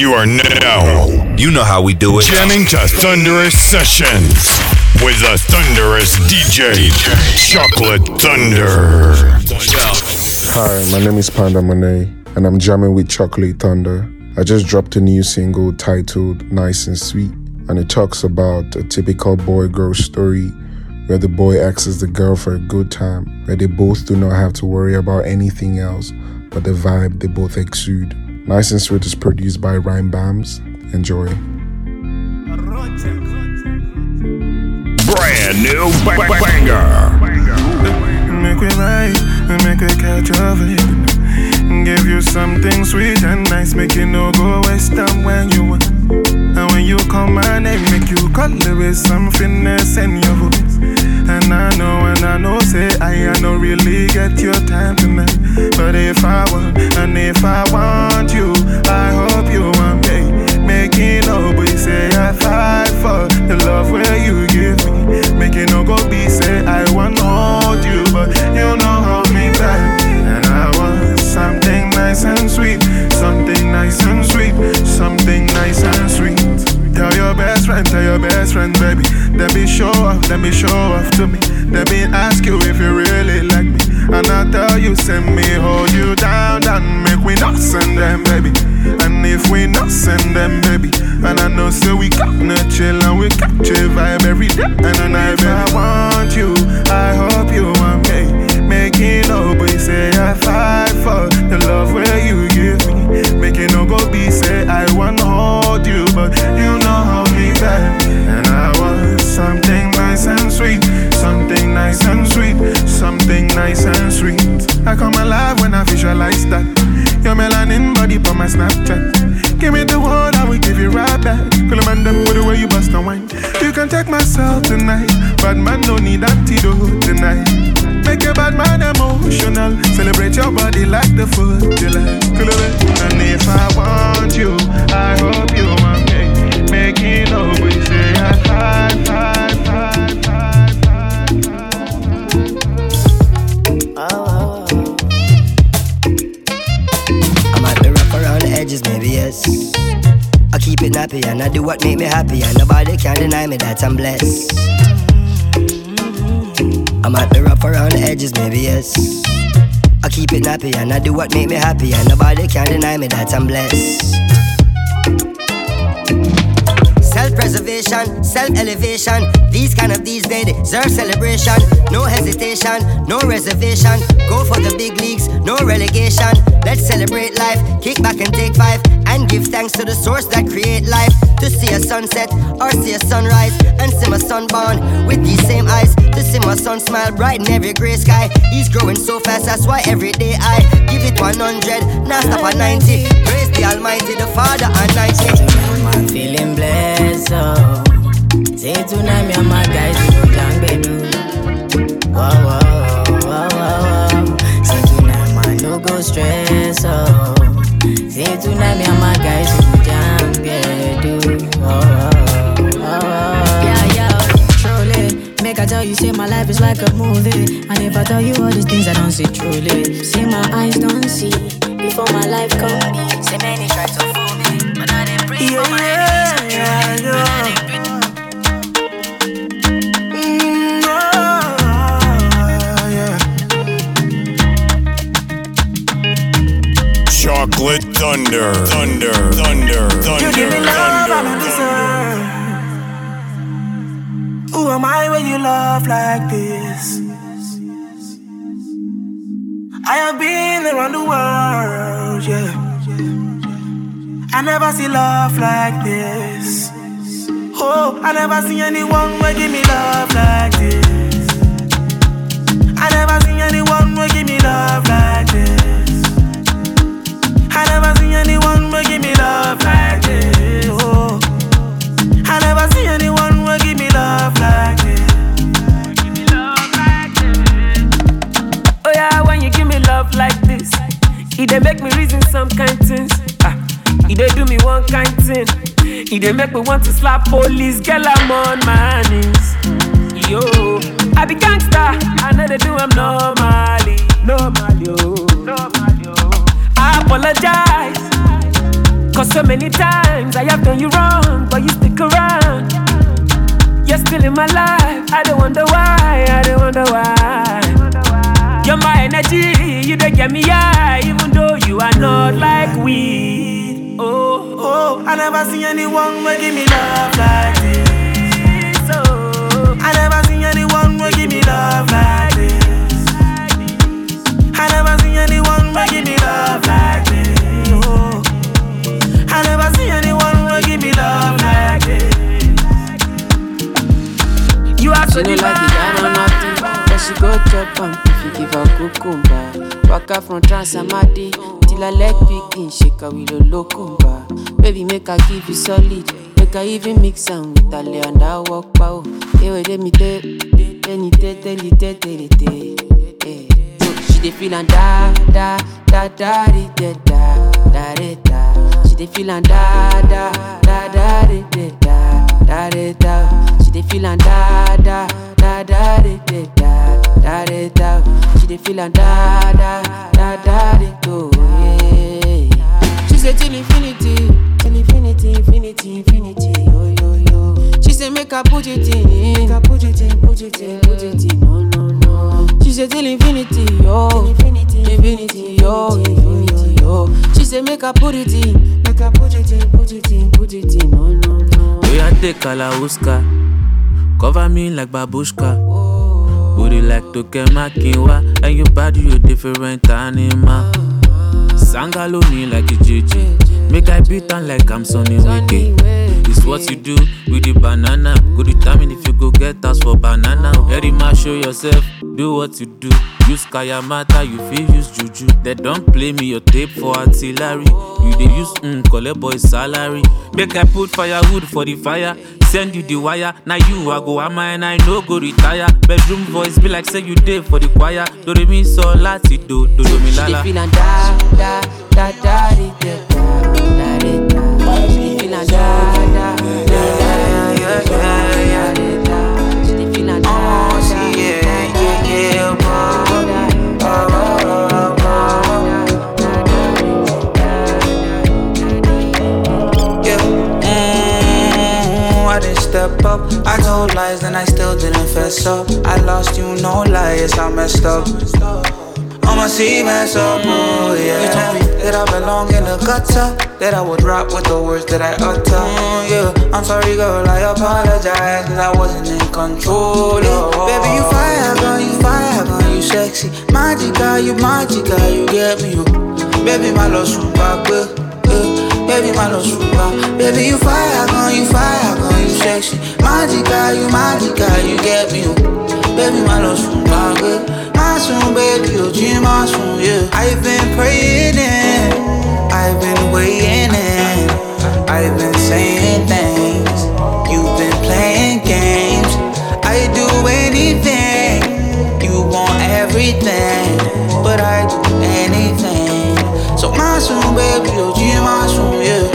You are now. You know how we do it. Jamming to Thunderous Sessions with the Thunderous DJ, Chocolate Thunder. Hi, my name is Panda Monet, and I'm jamming with Chocolate Thunder. I just dropped a new single titled Nice and Sweet, and it talks about a typical boy girl story where the boy asks the girl for a good time, where they both do not have to worry about anything else but the vibe they both exude. Nice and Sweet is produced by Rhyme Bams. Enjoy. Brand new ba- ba- banger. Make we ride, make we catch a vibe. Give you something sweet and nice, make you no go waste time when you want. And when you call my name, make you it with some finesse in your voice. And I know, and I know, say I, I don't really get your time tonight. But if I want, and if I want you, I hope you want me. Making up, we say I fight for the love where you give me. Making no go be say I want hold you, but you know hold me back. Nice and sweet, something nice and sweet, something nice and sweet. Tell your best friend, tell your best friend, baby. Let me show off, let me show off to me. Let me ask you if you really like me. And I tell you, send me, hold you down, down, make we not send them, baby. And if we not send them, baby. And I know, so we gonna chill and we capture vibe every day. And I, if I want you, I hope you the love where you give me. Making no go be say I wanna hold you, but you know hold me back. Celebrate your body like the 4th of July. Cool And if I want you, I hope you want me. Make it up, we say I fight, fight, fight, fight, fight, Oh, I'm at the rough around the edges, maybe yes. I keep it nappy and I do what make me happy, and nobody can deny me that I'm blessed. Mm-hmm. I'm at the rough around the edges, maybe yes. Keep it nappy and I do what make me happy, and nobody can deny me that I'm blessed. Self preservation, self elevation. These kind of these days deserve celebration. No hesitation, no reservation. Go for the big leagues, no relegation. Let's celebrate life, kick back and take five. And give thanks to the source that create life. To see a sunset or see a sunrise. And see my son Son smile bright in every gray sky. He's growing so fast, that's why every day I give it 100, now stop at 90. Praise the Almighty, the Father and 90. I'm feeling blessed, oh. Say tonight me and my guys we go jam bedu. Whoa, whoa, whoa, whoa, whoa. Say tonight man no go stress, oh. Say tonight me and my guys we go jam bedu. Oh, oh, Make I tell you, say my life is like a movie. And if I tell you all these things, I don't see truly. See my eyes don't see before my life come. Never see love like this. Oh, I never see anyone will give me love like this. I never see anyone will give me love like this. I never see anyone will give me love like this. Oh, I never see anyone give me love like this. Oh yeah, when you give me love like this, it dey make me reason some kind things. It dey do me one kind thing. It dey make me want to slap police, girl I'm on my knees. Yo, I be gangster, I know they do I'm normally, normally, oh, normally, oh. I apologize, Cause so many times I have done you wrong, but you stick around. You're still in my life. I don't wonder why. I don't wonder why. You're my energy. You don't get me high, even though you are not like we. Oh, oh, I never see anyone who give me love like this. Oh, I never see anyone give me love like this. I never see anyone give me love like this. Oh, I never see anyone give me love like this. You are so divine. like. But she go chop am if you give her cucumber. Waka from Transamadi her leg begin shake a locumba. Baby, make her give you solid. Make her even mix am with lay and her walk pow. Hey, wait, let me tell, any te, tell you, te, tell you, te. Eh. So she dey feel and da da da da di, da da da di, da. She dey feel and da da da da di, da da da di, da. She dey feel and da da da da di, da da da di, da. She dey feel and da da da da yeah. She say till infinity, till infinity, infinity, infinity, yo yo yo. She say make her put it in, make her put it in, put it in, put it in, no no no. She say till infinity, yo, infinity, infinity, yo, infinity, yo. She say make her put it in, make her put it in, put it in, put it in, no no no. We are take Kalauska. Cover me like babushka. Booty like Tokema Kinwa. And your body, you different animal. Sangalo me like a JJ. Make I beat on like I'm Sonny Wiki. It's what you do with the banana. Go determine if you go get us for banana. Very much show yourself, do what you do. Use Kayamata, you feel use Juju. They don't play me your tape for artillery. You they use mm, collect boy salary. Make I put firewood for the fire. Send you the wire. Now you I go ama and I no go retire. Bedroom voice be like say you did for the choir. Do re mi so lati do do do mi She lala. da didn't up. I lost you, no lies, I messed up. I'ma see mess up, oh yeah. You told me that I belong in the gutter, that I would rap with the words that I utter. Mm, yeah, I'm sorry, girl, I apologize, cause I wasn't in control. Oh. Baby, you fire, girl, you fire, girl, you sexy. Magica, you magica, you get me, you. Baby, my love, super good. Baby, my love, super. Baby, you fire, girl, you fire, girl, you sexy. Magica, you magica, you get me, you. Baby, my love, super good. My baby, you G, my yeah. I've been praying in, I've been waiting in, I've been saying things. You've been playing games. I do anything, you want everything, but I do anything. So my soon, baby, you G, my yeah.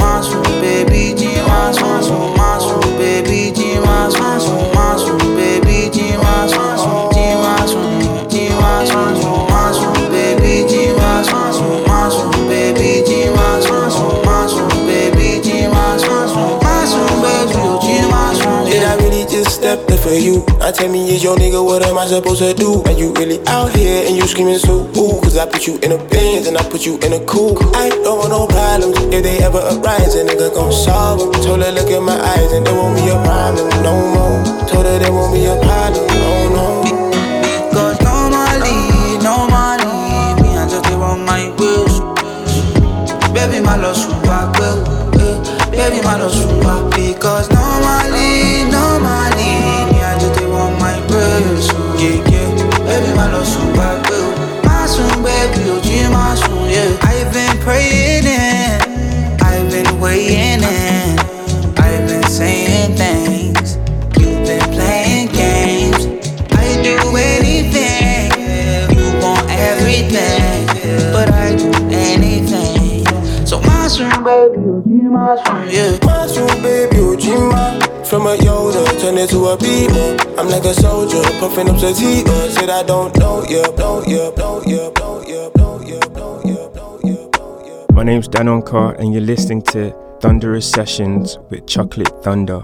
For you? I tell me, is your nigga, what am I supposed to do? And you really out here and you screaming so ooh, cause I put you in a Benz and I put you in a coupe. I don't want no problems. If they ever arise, a nigga gon' solve them. Told her, look in my eyes and there won't be a problem no more. Told her there won't be a problem, no, no. Cause normally, normally, me and just they my wheels. Baby, my love super well. eh. Baby, my love super. Because normally, normally, yeah. Baby, my love super well. My soon, baby, you G, my soon, yeah. I've been praying in, I've been waiting in, I've been saying things. You've been playing games. I do anything. You want everything, but I do anything. So my soon, baby, be my soon, From a Yoda, turn a. I'm like a soldier, puffing up sativa. Said I don't know, yeah, no, yeah, no, yeah. My name's Dan Onkar, and you're listening to Thunderous Sessions with Chocolate Thunder.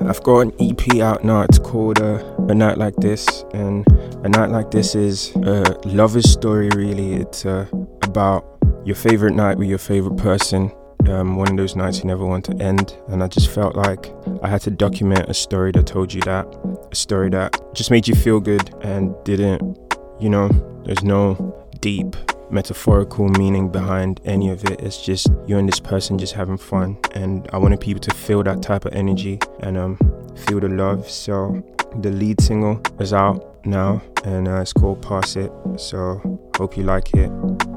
I've got an EP out now. It's called uh, A Night Like This, and A Night Like This is a lover's story. Really, it's uh, about your favorite night with your favorite person. Um, one of those nights you never want to end, and I just felt like I had to document a story that told you that, a story that just made you feel good and didn't, you know, there's no deep metaphorical meaning behind any of it. It's just you and this person just having fun, and I wanted people to feel that type of energy and um, feel the love. So the lead single is out now, and uh, it's called "Pass It." So hope you like it.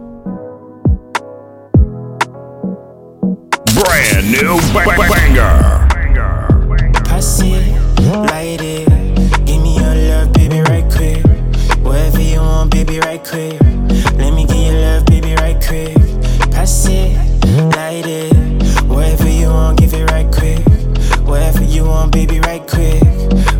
Brand new ba- ba- banger. Pass it, light it. Give me your love, baby, right quick. Whatever you want, baby, right quick. Let me get your love, baby, right quick. Pass it, light it. Whatever you want, give it right quick. Whatever you want, baby, right quick.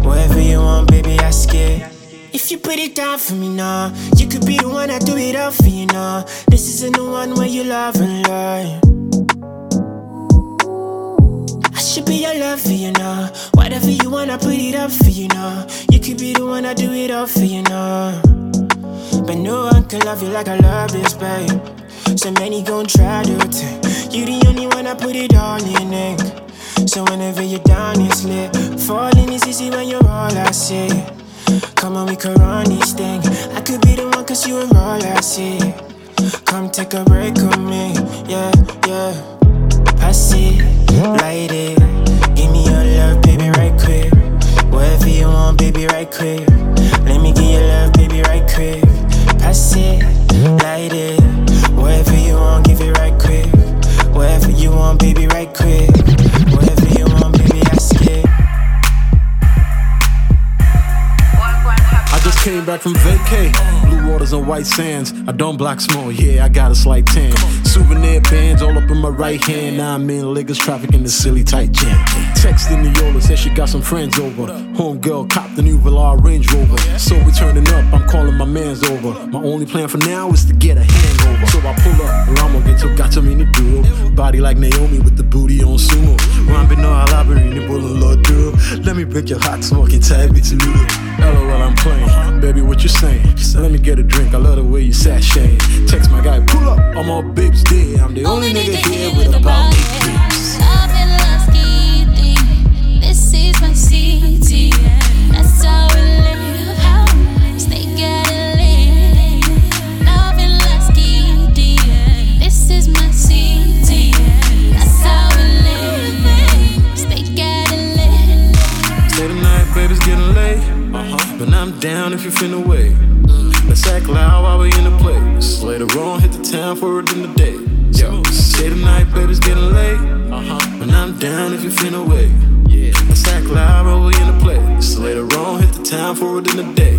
Whatever you want, baby, ask it. If you put it down for me now, you could be the one I do it all for you now. This isn't the one where you love and learn. Should be your love for you now. Whatever you want, I put it up for you now. You could be the one I do it all for you now. But no one can love you like I love this, babe. So many gon' try to take. You the only one I put it all in ink. So whenever you're down, it's lit. Falling is easy when you're all I see. Come on, we could run this thing. I could be the one cause you are all I see. Come take a break with me, yeah, yeah. Pass it, light it. Give me your love, baby, right quick. Whatever you want, baby, right quick. Let me get your love, baby, right quick. Pass it, light it. Whatever you want, give it right quick. Whatever you want, baby, right quick. Whatever you want, baby. I just came back from vacay. Blue waters and white sands. I don't block small, yeah, I got a slight tan. Souvenir bands all up in my right hand. Now I'm in Lagos traffic in the silly tight jam. Texting Neola, said she got some friends over. Homegirl copped the new Velar Range Rover. So we turning up, I'm calling my mans over. My only plan for now is to get a hangover. So I pull up, Ramo get to got me the duo. Body like Naomi with the booty on sumo. Rambino alabarini bullet lord duro. Let me break your hot smoking tag me to noodle. LOL, I'm playing. Baby, what you saying? Let me get a drink. I love the way you sashay. Text my guy, pull up. I'm all babes dead. I'm the only, nigga here with a eight down if you finna wait. Let's act loud while we in the place. Later on, hit the town for it in the day. Yo, say tonight, baby's getting late. But I'm down if you finna wait. Yeah. Let's act loud while we in the place. Later on, hit the town for it in the day.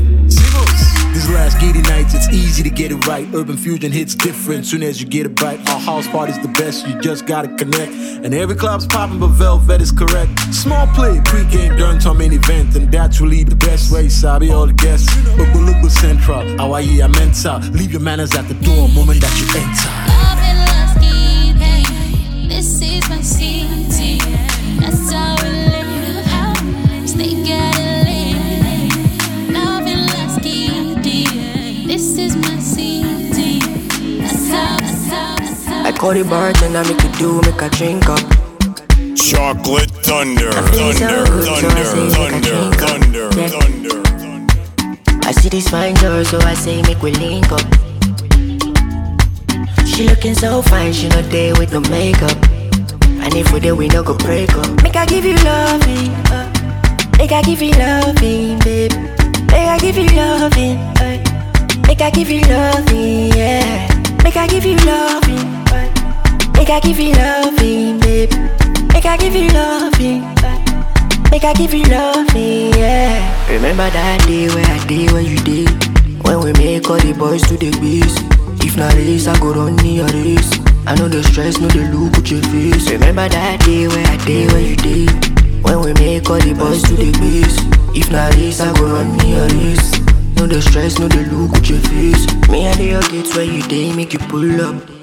These last giddy nights, it's easy to get it right. Urban fusion hits different soon as you get a bite. Our house party's the best, you just gotta connect. And every club's popping, but Velvet is correct. Small play, pre-game during time main event, and that's really the best way. Sabi all the guests, but look central. Hawaii, I mental. Leave your manners at the door moment that you enter. Love and last kitty. This is my city. Call the bartender, make it do, make a drink up. Chocolate thunder, thunder, good, so I thunder, say make a thunder, up. thunder, I see this fine girl, so I say make we link up. She looking so fine, she no day with no makeup. And if we there, we no go break up. Make I give you loving, uh. make I give you loving, babe. Make I give you loving, uh. make I give you loving, yeah. Make I give you loving. Make I give you loving, babe. Make I give you loving, make I give you loving, yeah. Remember that day where I did when you did, when we make all the boys to the beast. If not race, I go run a race. I know the stress, know the look with your face. Remember that day where I did when you did, when we make all the boys to the beast. If not race, I go run a race. Know the stress, know the look with your face. Me and the your gates where you day make you pull up.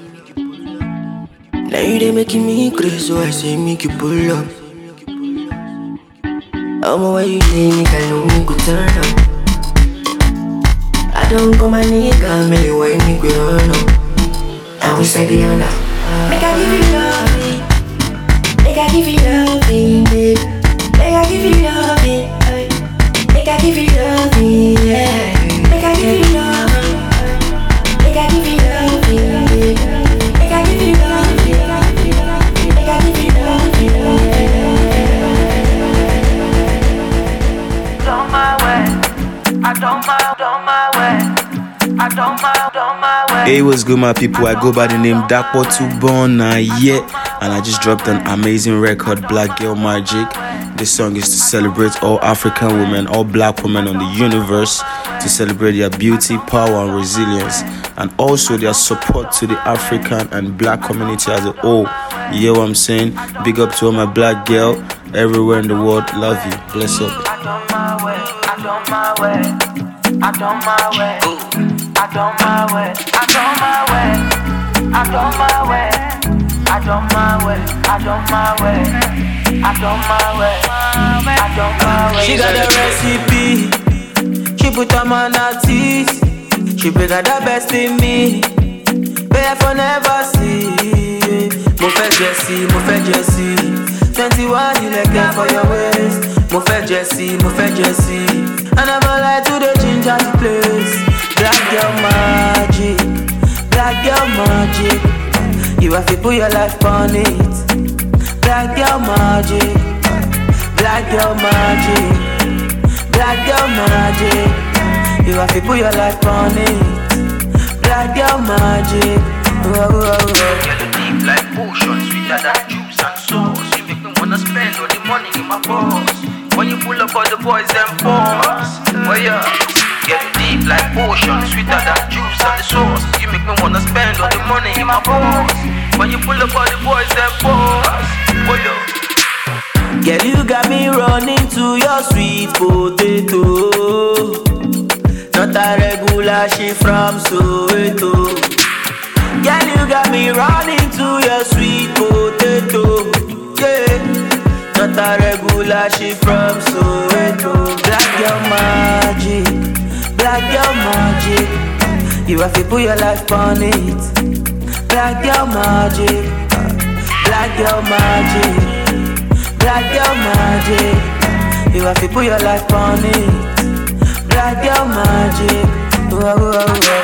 Now you they making me crazy, so I say make you pull up. I'm away you lay me, I know me turn up. I don't go my nigga, me why me go up. I will say the honor. Make I give you love, make I give you loving, babe. Make I give you ay. make I give you loving, yeah. Make I give you loving, Hey, what's good, my people? I go by the name Dapo Tubon yeah, and I just dropped an amazing record, Black Girl Magic. This song is to celebrate all African women, all black women on the universe, to celebrate their beauty, power, and resilience, and also their support to the African and black community as a whole. You hear what I'm saying? Big up to all my black girl everywhere in the world. Love you. Bless up. I don't my way. I don't my way. I don't my way. I don't my way. I don't my way. I don't my way. I don't my way. I don't my way. I don't my way. I don't my way. She got a recipe. She put her teeth. She bigger the best in me. Pay for never see. Mo fẹ́ sí, mo fẹ́ sí. Twenty one ilẹ̀kẹ̀ for your waist. Mo fẹ́ sí, mo fẹ́ sí. I never lie to the ginger the place. Magic. You have to put your life on it. Black girl magic, black girl magic, black girl magic. You have to put your life on it. Black girl magic. Whoa, whoa, whoa. deep like ocean, sweeter than juice and sauce. You make me wanna spend all the money in my purse. When you pull up all the boys and pause, oh yeah. Get deep like ocean, sweeter than juice and sauce. Make me wanna spend all the money in my purse. When you pull up all the boys and pause, oh yeah. Girl, you got me running to your sweet potato. Not a regular, she from Soweto. Girl, you got me running to your sweet potato. Yeah. Not a regular, she from Soweto. Black girl magic, black girl magic. You have to put your life on it. Black girl magic, black girl magic. Black girl magic, you have to put your life on it. Black girl magic, whoa, whoa, whoa.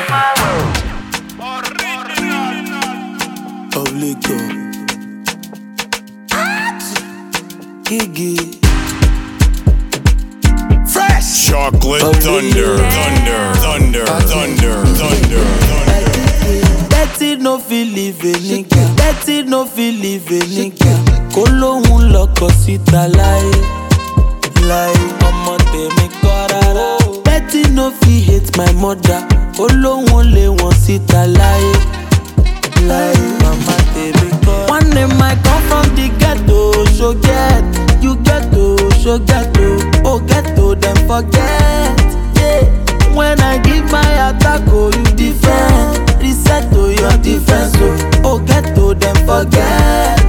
Name I come from the ghetto, so get. You ghetto, so ghetto. Oh ghetto, then forget. Yeah. When I give my attack, oh you defend. Reset to your defense, oh. Oh ghetto, then forget.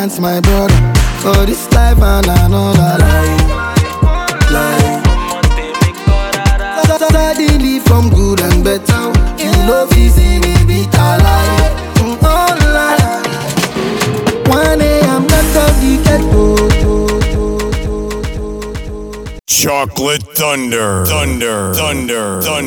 Chance, my brother, for this life and another life. Life. Suddenly from good and better, you know see me Oh, life. AM, not of the ghetto. Chocolate thunder, thunder, thunder, thunder.